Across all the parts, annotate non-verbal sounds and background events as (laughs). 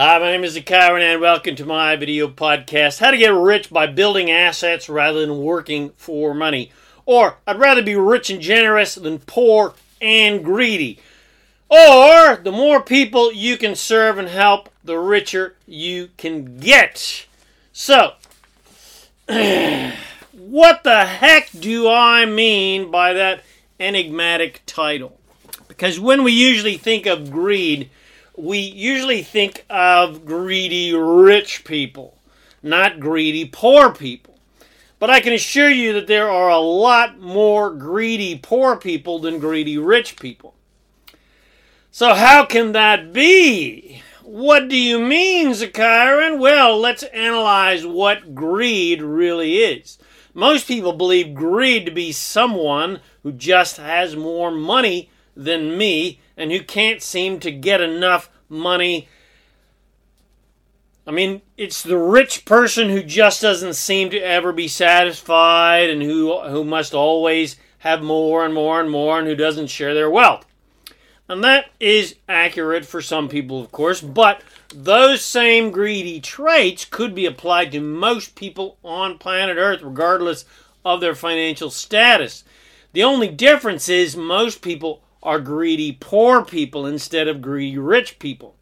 Hi, my name is Kyron and welcome to my video podcast How to Get Rich by Building Assets Rather Than Working for Money. Or, I'd rather be rich and generous than poor and greedy. Or, the more people you can serve and help, the richer you can get. So, (clears throat) what the heck do I mean by that enigmatic title? Because when we usually think of greed, we usually think of greedy rich people, not greedy poor people. But I can assure you that there are a lot more greedy poor people than greedy rich people. So, how can that be? What do you mean, ZaKaiRan? Well, let's analyze what greed really is. Most people believe greed to be someone who just has more money than me and who can't seem to get enough money. I mean, it's the rich person who just doesn't seem to ever be satisfied and who who must always have more and more and more and who doesn't share their wealth. And that is accurate for some people, of course, but those same greedy traits could be applied to most people on planet Earth, regardless of their financial status. The only difference is most people are greedy poor people instead of greedy rich people.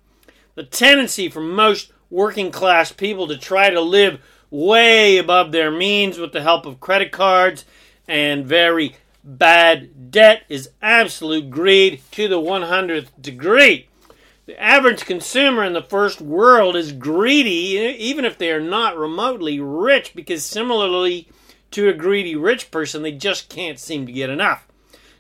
The tendency for most working class people to try to live way above their means with the help of credit cards and very bad debt is absolute greed to the 100th degree. The average consumer in the first world is greedy, even if they are not remotely rich, because similarly to a greedy rich person, they just can't seem to get enough.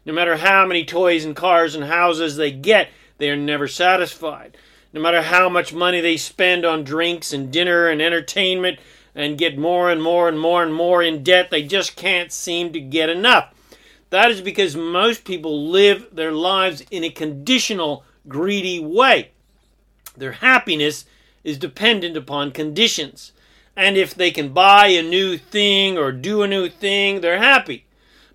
No matter how many toys and cars and houses they get, they are never satisfied. No matter how much money they spend on drinks and dinner and entertainment and get more and more and more and more in debt, they just can't seem to get enough. That is because most people live their lives in a conditional, greedy way. Their happiness is dependent upon conditions. And if they can buy a new thing or do a new thing, they're happy.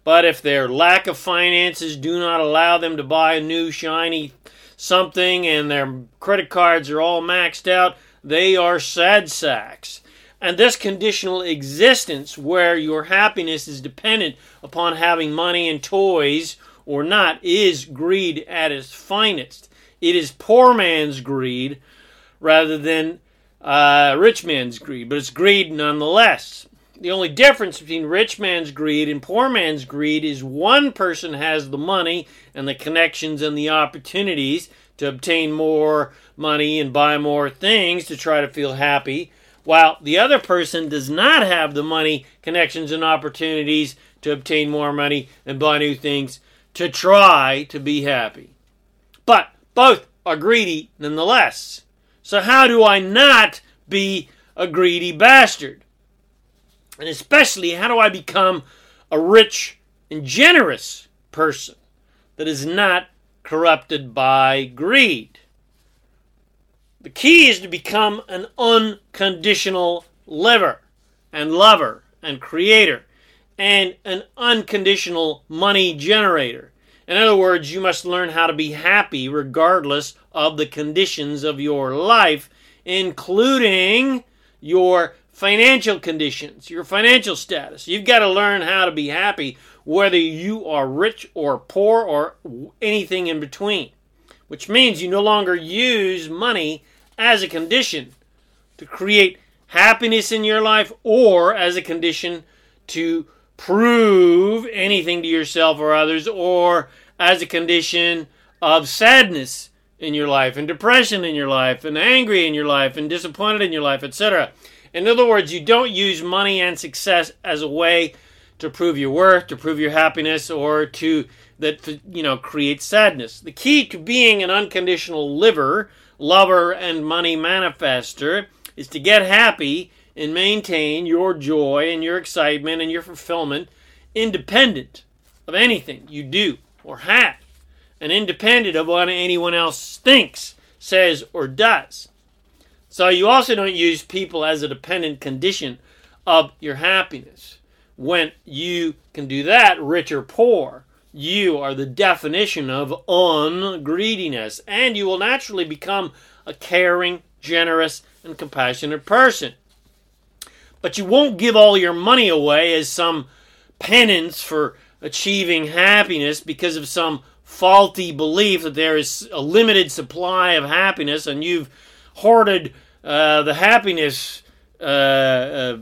But if their lack of finances do not allow them to buy a new shiny something and their credit cards are all maxed out, they are sad sacks. And this conditional existence, where your happiness is dependent upon having money and toys or not, is greed at its finest. It is poor man's greed rather than uh, rich man's greed, but it's greed nonetheless. The only difference between rich man's greed and poor man's greed is one person has the money and the connections and the opportunities to obtain more money and buy more things to try to feel happy, while the other person does not have the money, connections, and opportunities to obtain more money and buy new things to try to be happy. But both are greedy nonetheless. So, how do I not be a greedy bastard? And especially, how do I become a rich and generous person that is not corrupted by greed? The key is to become an unconditional liver and lover and creator and an unconditional money generator. In other words, you must learn how to be happy regardless of the conditions of your life, including your financial conditions, your financial status. You've got to learn how to be happy whether you are rich or poor or anything in between, which means you no longer use money as a condition to create happiness in your life or as a condition to prove anything to yourself or others or as a condition of sadness in your life and depression in your life and angry in your life and disappointed in your life, etc. In other words, you don't use money and success as a way to prove your worth, to prove your happiness, or to that you know create sadness. The key to being an unconditional liver, lover, and money manifester is to get happy and maintain your joy and your excitement and your fulfillment independent of anything you do or have, and independent of what anyone else thinks, says, or does. So you also don't use people as a dependent condition of your happiness. When you can do that, rich or poor, you are the definition of ungreediness, and you will naturally become a caring, generous, and compassionate person. But you won't give all your money away as some penance for achieving happiness because of some faulty belief that there is a limited supply of happiness and you've hoarded uh, the happiness uh, uh,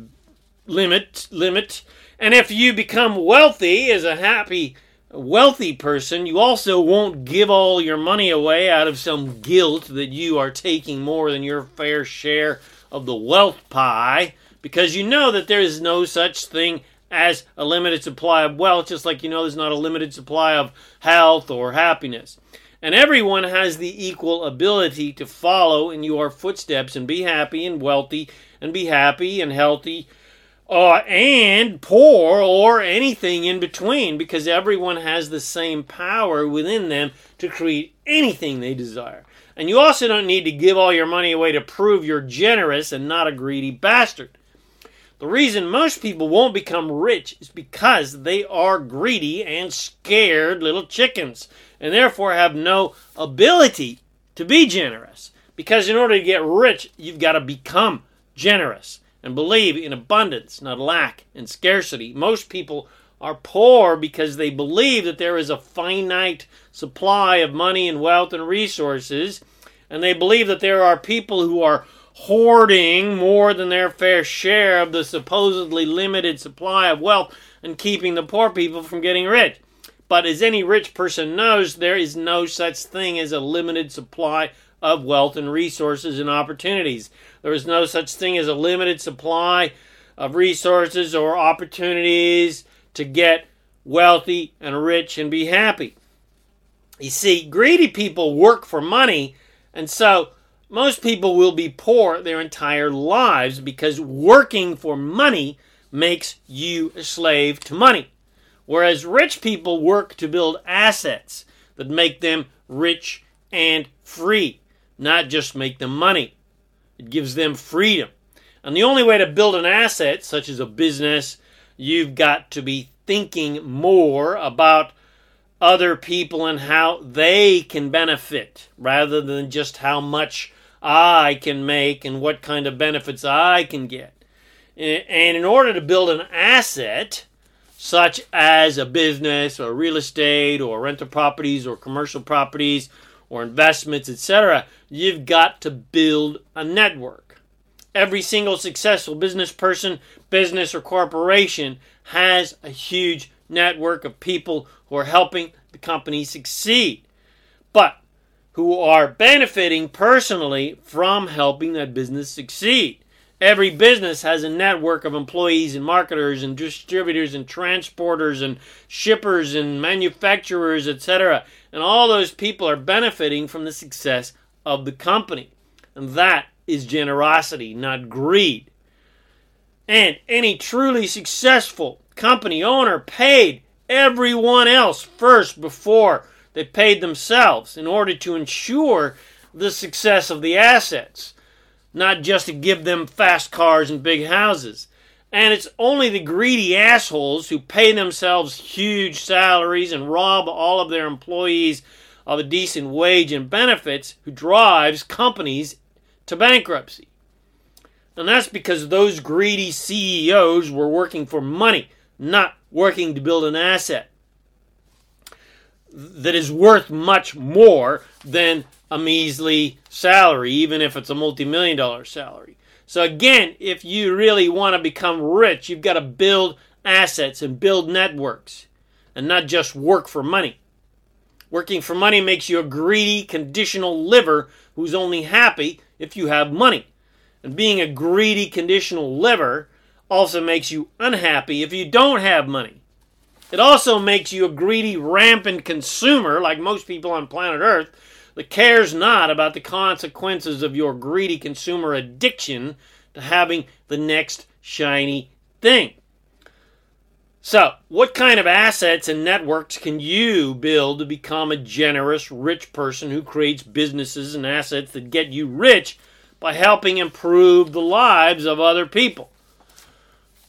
limit limit. And if you become wealthy as a happy wealthy person, you also won't give all your money away out of some guilt that you are taking more than your fair share of the wealth pie because you know that there is no such thing as a limited supply of wealth, just like you know there's not a limited supply of health or happiness. And everyone has the equal ability to follow in your footsteps and be happy and wealthy and be happy and healthy uh, and poor or anything in between because everyone has the same power within them to create anything they desire. And you also don't need to give all your money away to prove you're generous and not a greedy bastard. The reason most people won't become rich is because they are greedy and scared little chickens and therefore have no ability to be generous. Because in order to get rich, you've got to become generous and believe in abundance, not lack and scarcity. Most people are poor because they believe that there is a finite supply of money and wealth and resources, and they believe that there are people who are hoarding more than their fair share of the supposedly limited supply of wealth and keeping the poor people from getting rich. But as any rich person knows, there is no such thing as a limited supply of wealth and resources and opportunities. There is no such thing as a limited supply of resources or opportunities to get wealthy and rich and be happy. You see, greedy people work for money, and so most people will be poor their entire lives because working for money makes you a slave to money. Whereas rich people work to build assets that make them rich and free, not just make them money. It gives them freedom. And the only way to build an asset, such as a business, you've got to be thinking more about other people and how they can benefit rather than just how much I can make and what kind of benefits I can get. And in order to build an asset, such as a business or real estate or rental properties or commercial properties or investments, etc., you've got to build a network. Every single successful business person, business, or corporation has a huge network of people who are helping the company succeed. But who are benefiting personally from helping that business succeed. Every business has a network of employees and marketers and distributors and transporters and shippers and manufacturers, etc. And all those people are benefiting from the success of the company. And that is generosity, not greed. And any truly successful company owner paid everyone else first before they paid themselves in order to ensure the success of the assets, not just to give them fast cars and big houses. And it's only the greedy assholes who pay themselves huge salaries and rob all of their employees of a decent wage and benefits who drives companies to bankruptcy. And that's because those greedy CEOs were working for money, not working to build an asset that is worth much more than a measly salary, even if it's a multi million dollar salary. So, again, if you really want to become rich, you've got to build assets and build networks and not just work for money. Working for money makes you a greedy, conditional liver who's only happy if you have money. And being a greedy, conditional liver also makes you unhappy if you don't have money. It also makes you a greedy, rampant consumer, like most people on planet Earth, that cares not about the consequences of your greedy consumer addiction to having the next shiny thing. So, what kind of assets and networks can you build to become a generous, rich person who creates businesses and assets that get you rich by helping improve the lives of other people?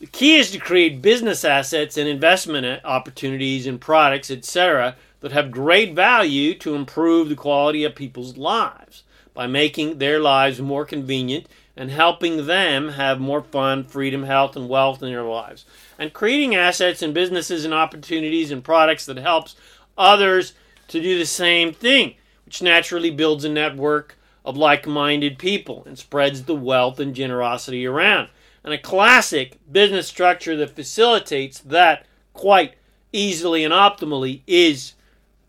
The key is to create business assets and investment opportunities and products, etc., that have great value to improve the quality of people's lives. by making their lives more convenient and helping them have more fun, freedom, health, and wealth in their lives. And creating assets and businesses and opportunities and products that helps others to do the same thing, which naturally builds a network of like minded people and spreads the wealth and generosity around. And a classic business structure that facilitates that quite easily and optimally is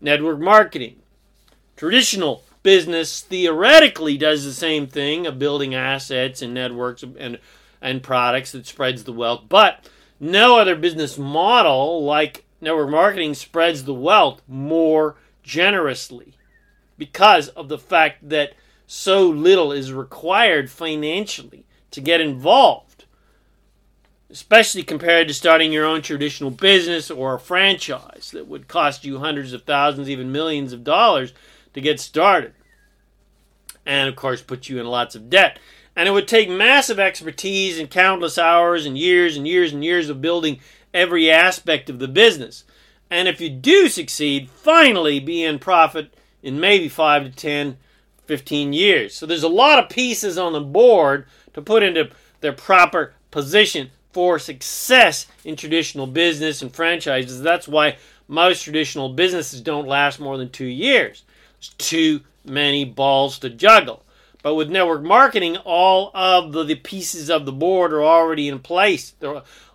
network marketing. Traditional business theoretically does the same thing of building assets and networks and and products that spreads the wealth, but no other business model like network marketing spreads the wealth more generously because of the fact that so little is required financially to get involved, especially compared to starting your own traditional business or a franchise that would cost you hundreds of thousands, even millions of dollars to get started. And of course, put you in lots of debt. And it would take massive expertise and countless hours and years and years and years of building every aspect of the business. And if you do succeed, finally be in profit in maybe 5 to 10, 15 years. So there's a lot of pieces on the board to put into their proper position for success in traditional business and franchises. That's why most traditional businesses don't last more than two years. There's too many balls to juggle. But with network marketing, all of the, the pieces of the board are already in place.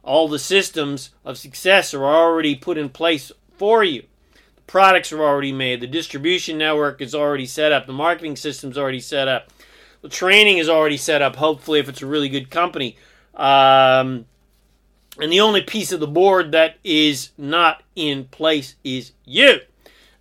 All the systems of success are already put in place for you. The products are already made. The distribution network is already set up. The marketing system is already set up. The training is already set up, hopefully, if it's a really good company. Um, and the only piece of the board that is not in place is you.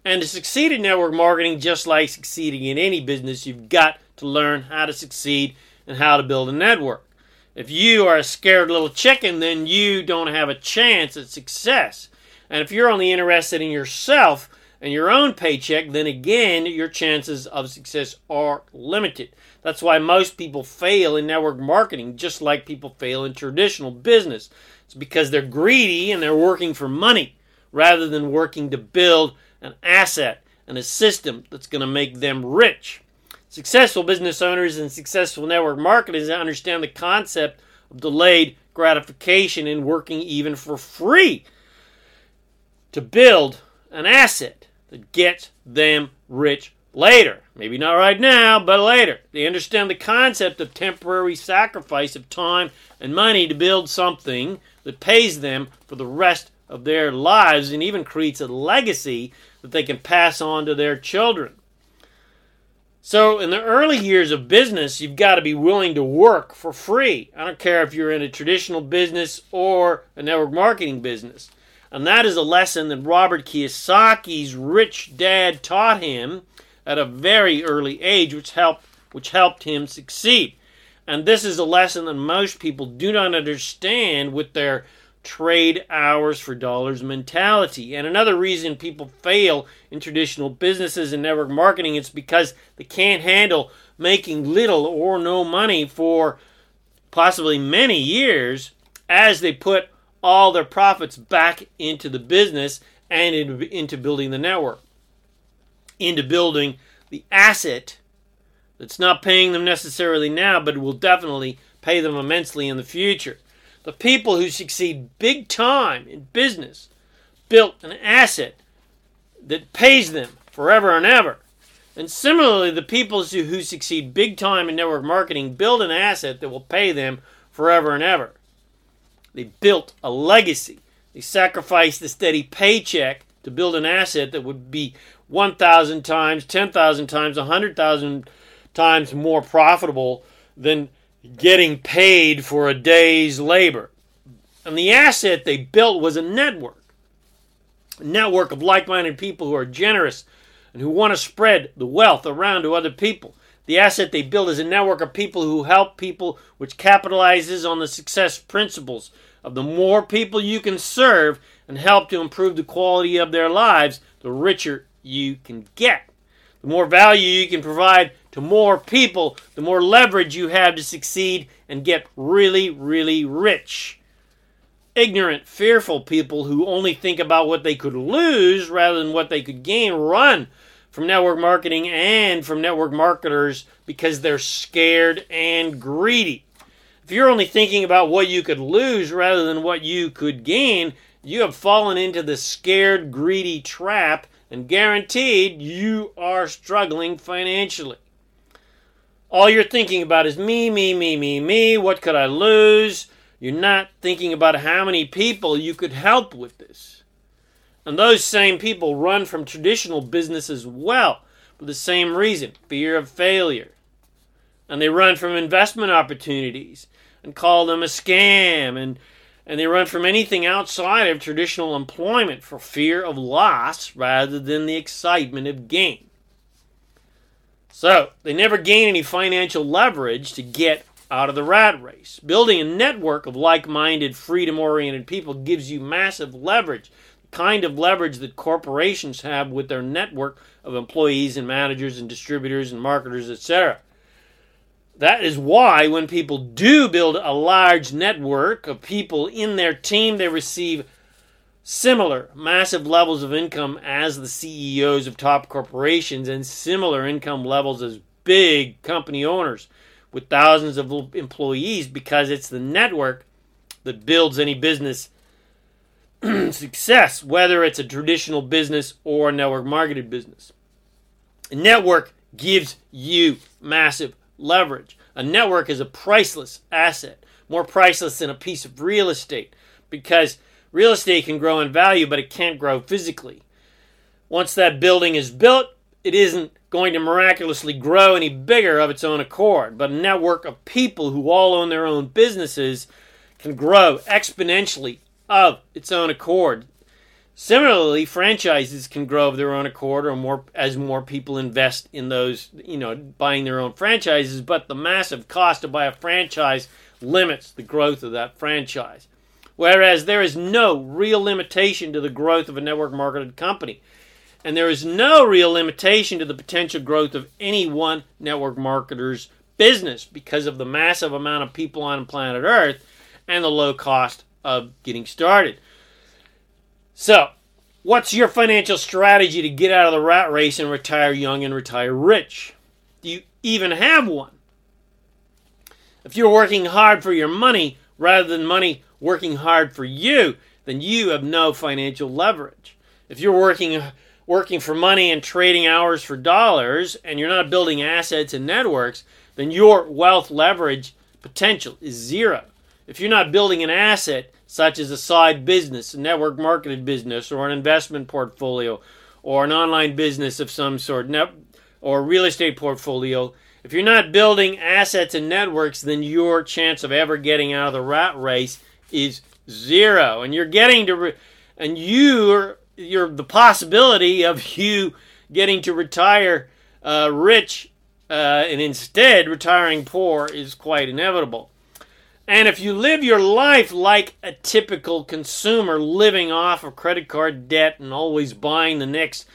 And to succeed in network marketing, just like succeeding in any business, you've got to learn how to succeed and how to build a network. If you are a scared little chicken, then you don't have a chance at success. And if you're only interested in yourself and your own paycheck, then again, your chances of success are limited. That's why most people fail in network marketing, just like people fail in traditional business. It's because they're greedy and they're working for money rather than working to build an asset, and a system that's going to make them rich. Successful business owners and successful network marketers understand the concept of delayed gratification and working even for free to build an asset that gets them rich later. Maybe not right now, but later. They understand the concept of temporary sacrifice of time and money to build something that pays them for the rest of their lives and even creates a legacy that they can pass on to their children. So, in the early years of business, you've got to be willing to work for free. I don't care if you're in a traditional business or a network marketing business. And that is a lesson that Robert Kiyosaki's rich dad taught him at a very early age, which helped, which helped him succeed. And this is a lesson that most people do not understand with their trade hours for dollars mentality. And another reason people fail in traditional businesses and network marketing is because they can't handle making little or no money for possibly many years as they put all their profits back into the business and into building the network, into building the asset that's not paying them necessarily now, but will definitely pay them immensely in the future. The people who succeed big time in business built an asset that pays them forever and ever. And similarly, the people who, succeed big time in network marketing build an asset that will pay them forever and ever. They built a legacy. They sacrificed a steady paycheck to build an asset that would be 1,000 times, 10,000 times, 100,000 times more profitable than getting paid for a day's labor. And the asset they built was a network. A network of like minded people who are generous and who want to spread the wealth around to other people. The asset they build is a network of people who help people, which capitalizes on the success principles of the more people you can serve and help to improve the quality of their lives, the richer you can get. The more value you can provide to more people, the more leverage you have to succeed and get really, really rich. Ignorant, fearful people who only think about what they could lose rather than what they could gain run from network marketing and from network marketers because they're scared and greedy. If you're only thinking about what you could lose rather than what you could gain, you have fallen into the scared, greedy trap, and guaranteed you are struggling financially. All you're thinking about is me, me, me, me, me. What could I lose? You're not thinking about how many people you could help with this. And those same people run from traditional business as well for the same reason fear of failure. And they run from investment opportunities and call them a scam. And, and they run from anything outside of traditional employment for fear of loss rather than the excitement of gain. So they never gain any financial leverage to get out of the rat race. Building a network of like minded, freedom oriented people gives you massive leverage, the kind of leverage that corporations have with their network of employees and managers and distributors and marketers, etc. That is why when people do build a large network of people in their team, they receive similar massive levels of income as the CEOs of top corporations and similar income levels as big company owners with thousands of employees because it's the network that builds any business (clears throat) success, whether it's a traditional business or a network marketed business. A network gives you massive leverage. A network is a priceless asset, more priceless than a piece of real estate because Real estate can grow in value, but it can't grow physically. Once that building is built, it isn't going to miraculously grow any bigger of its own accord. But a network of people who all own their own businesses can grow exponentially of its own accord. Similarly, franchises can grow of their own accord or more as more people invest in those, you know, buying their own franchises, but the massive cost to buy a franchise limits the growth of that franchise. Whereas there is no real limitation to the growth of a network marketed company. And there is no real limitation to the potential growth of any one network marketer's business because of the massive amount of people on planet Earth and the low cost of getting started. So, what's your financial strategy to get out of the rat race and retire young and retire rich? Do you even have one? If you're working hard for your money rather than money working hard for you, then you have no financial leverage. If you're working working for money and trading hours for dollars and you're not building assets and networks, then your wealth leverage potential is zero. If you're not building an asset such as a side business, a network marketed business, or an investment portfolio, or an online business of some sort, or a real estate portfolio, if you're not building assets and networks, then your chance of ever getting out of the rat race is zero, and you're getting to, re- and you're you're the possibility of (laughs) you getting to retire uh, rich uh, and instead retiring poor is quite inevitable. And if you live your life like a typical consumer, living off of credit card debt and always buying the next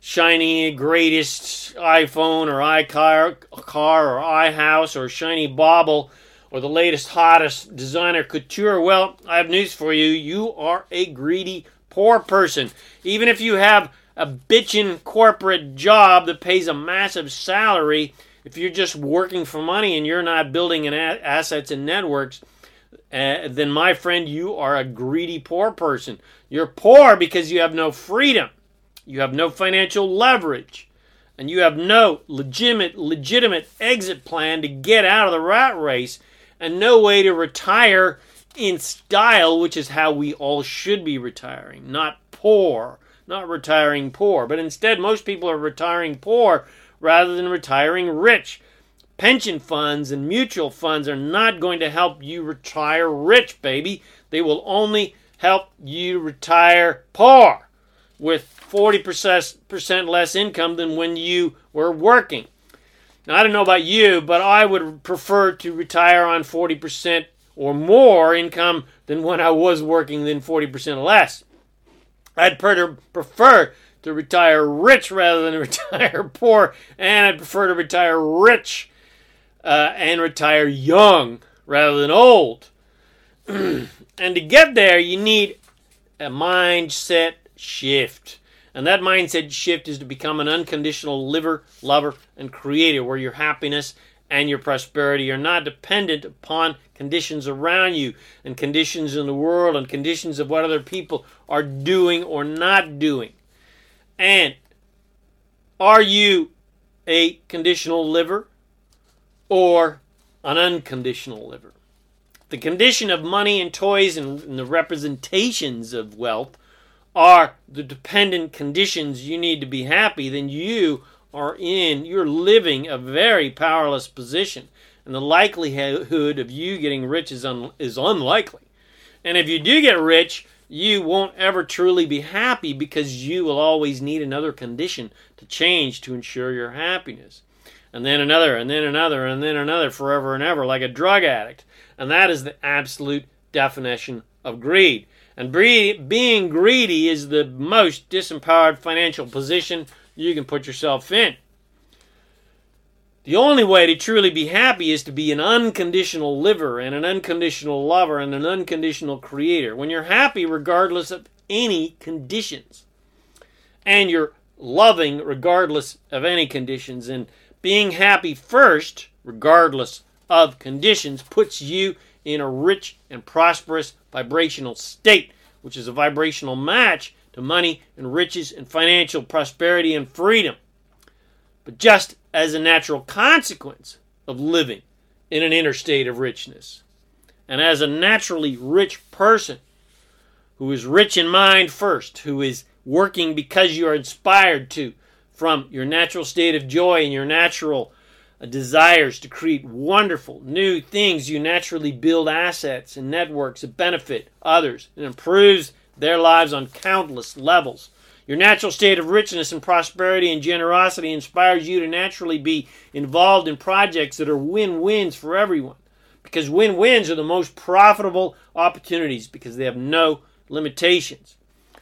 shiny, greatest iPhone or iCar car or iHouse or shiny bauble or the latest, hottest designer couture, well, I have news for you. You are a greedy, poor person. Even if you have a bitchin' corporate job that pays a massive salary, if you're just working for money and you're not building an a- assets and networks, uh, then my friend, you are a greedy, poor person. You're poor because you have no freedom, you have no financial leverage, and you have no legitimate, legitimate exit plan to get out of the rat race and no way to retire in style, which is how we all should be retiring, not poor, not retiring poor. But instead, most people are retiring poor rather than retiring rich. Pension funds and mutual funds are not going to help you retire rich, baby. They will only help you retire poor with 40% less income than when you were working. Now, I don't know about you, but I would prefer to retire on 40% or more income than when I was working than 40% less. I'd prefer to retire rich rather than (laughs) retire poor, and I'd prefer to retire rich uh, and retire young rather than old. (clears throat) and to get there, you need a mindset shift. And that mindset shift is to become an unconditional liver, lover, and creator, where your happiness and your prosperity are not dependent upon conditions around you and conditions in the world and conditions of what other people are doing or not doing. And are you a conditional liver or an unconditional liver? The condition of money and toys and, and the representations of wealth are the dependent conditions you need to be happy, then you are in, you're living a very powerless position. And the likelihood of you getting rich is, un, is unlikely. And if you do get rich, you won't ever truly be happy because you will always need another condition to change to ensure your happiness. And then another, and then another, and then another, forever and ever, like a drug addict. And that is the absolute definition of greed. And being greedy is the most disempowered financial position you can put yourself in. The only way to truly be happy is to be an unconditional liver and an unconditional lover and an unconditional creator. When you're happy regardless of any conditions, and you're loving regardless of any conditions, and being happy first, regardless of conditions, puts you in a rich and prosperous vibrational state, which is a vibrational match to money and riches and financial prosperity and freedom. But just as a natural consequence of living in an inner state of richness, and as a naturally rich person who is rich in mind first, who is working because you are inspired to from your natural state of joy and your natural uh, desires to create wonderful new things, you naturally build assets and networks that benefit others and improves their lives on countless levels. Your natural state of richness and prosperity and generosity inspires you to naturally be involved in projects that are win wins for everyone. Because win wins are the most profitable opportunities because they have no limitations.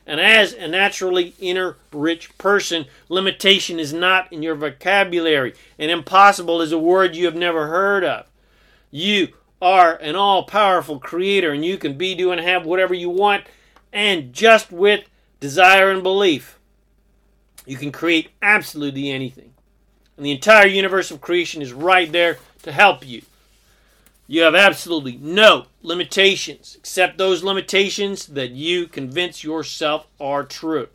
And as a naturally inner rich person, limitation is not in your vocabulary, and impossible is a word you have never heard of. You are an all powerful creator, and you can be, do, and have whatever you want, and just with desire and belief, you can create absolutely anything. And the entire universe of creation is right there to help you. You have absolutely no limitations except those limitations that you convince yourself are true.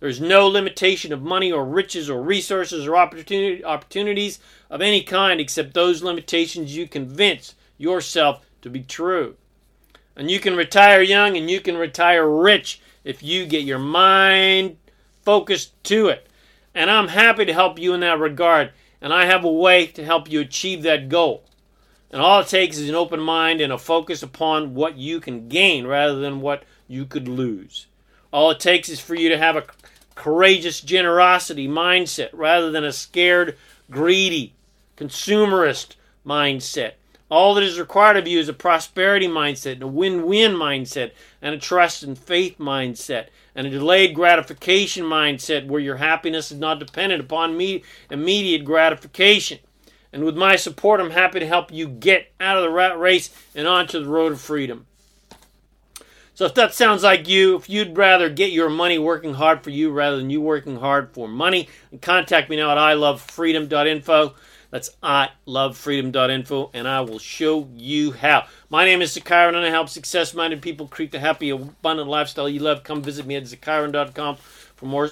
There's no limitation of money or riches or resources or opportunity, opportunities of any kind except those limitations you convince yourself to be true. And you can retire young and you can retire rich if you get your mind focused to it. And I'm happy to help you in that regard. And I have a way to help you achieve that goal. And all it takes is an open mind and a focus upon what you can gain rather than what you could lose. All it takes is for you to have a courageous generosity mindset rather than a scared, greedy, consumerist mindset. All that is required of you is a prosperity mindset, and a win win mindset, and a trust and faith mindset, and a delayed gratification mindset where your happiness is not dependent upon me- immediate gratification. And with my support, I'm happy to help you get out of the rat race and onto the road of freedom. So if that sounds like you, if you'd rather get your money working hard for you rather than you working hard for money, contact me now at ilovefreedom.info. That's at lovefreedom.info, and I will show you how. My name is ZaKaiRan, and I help success minded people create the happy, abundant lifestyle you love. Come visit me at zakairan.com for more,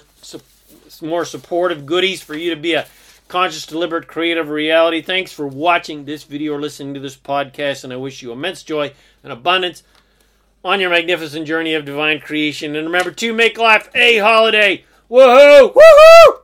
more supportive goodies for you to be a conscious, deliberate, creative reality. Thanks for watching this video or listening to this podcast, and I wish you immense joy and abundance on your magnificent journey of divine creation. And remember to make life a holiday. Woohoo! Woohoo!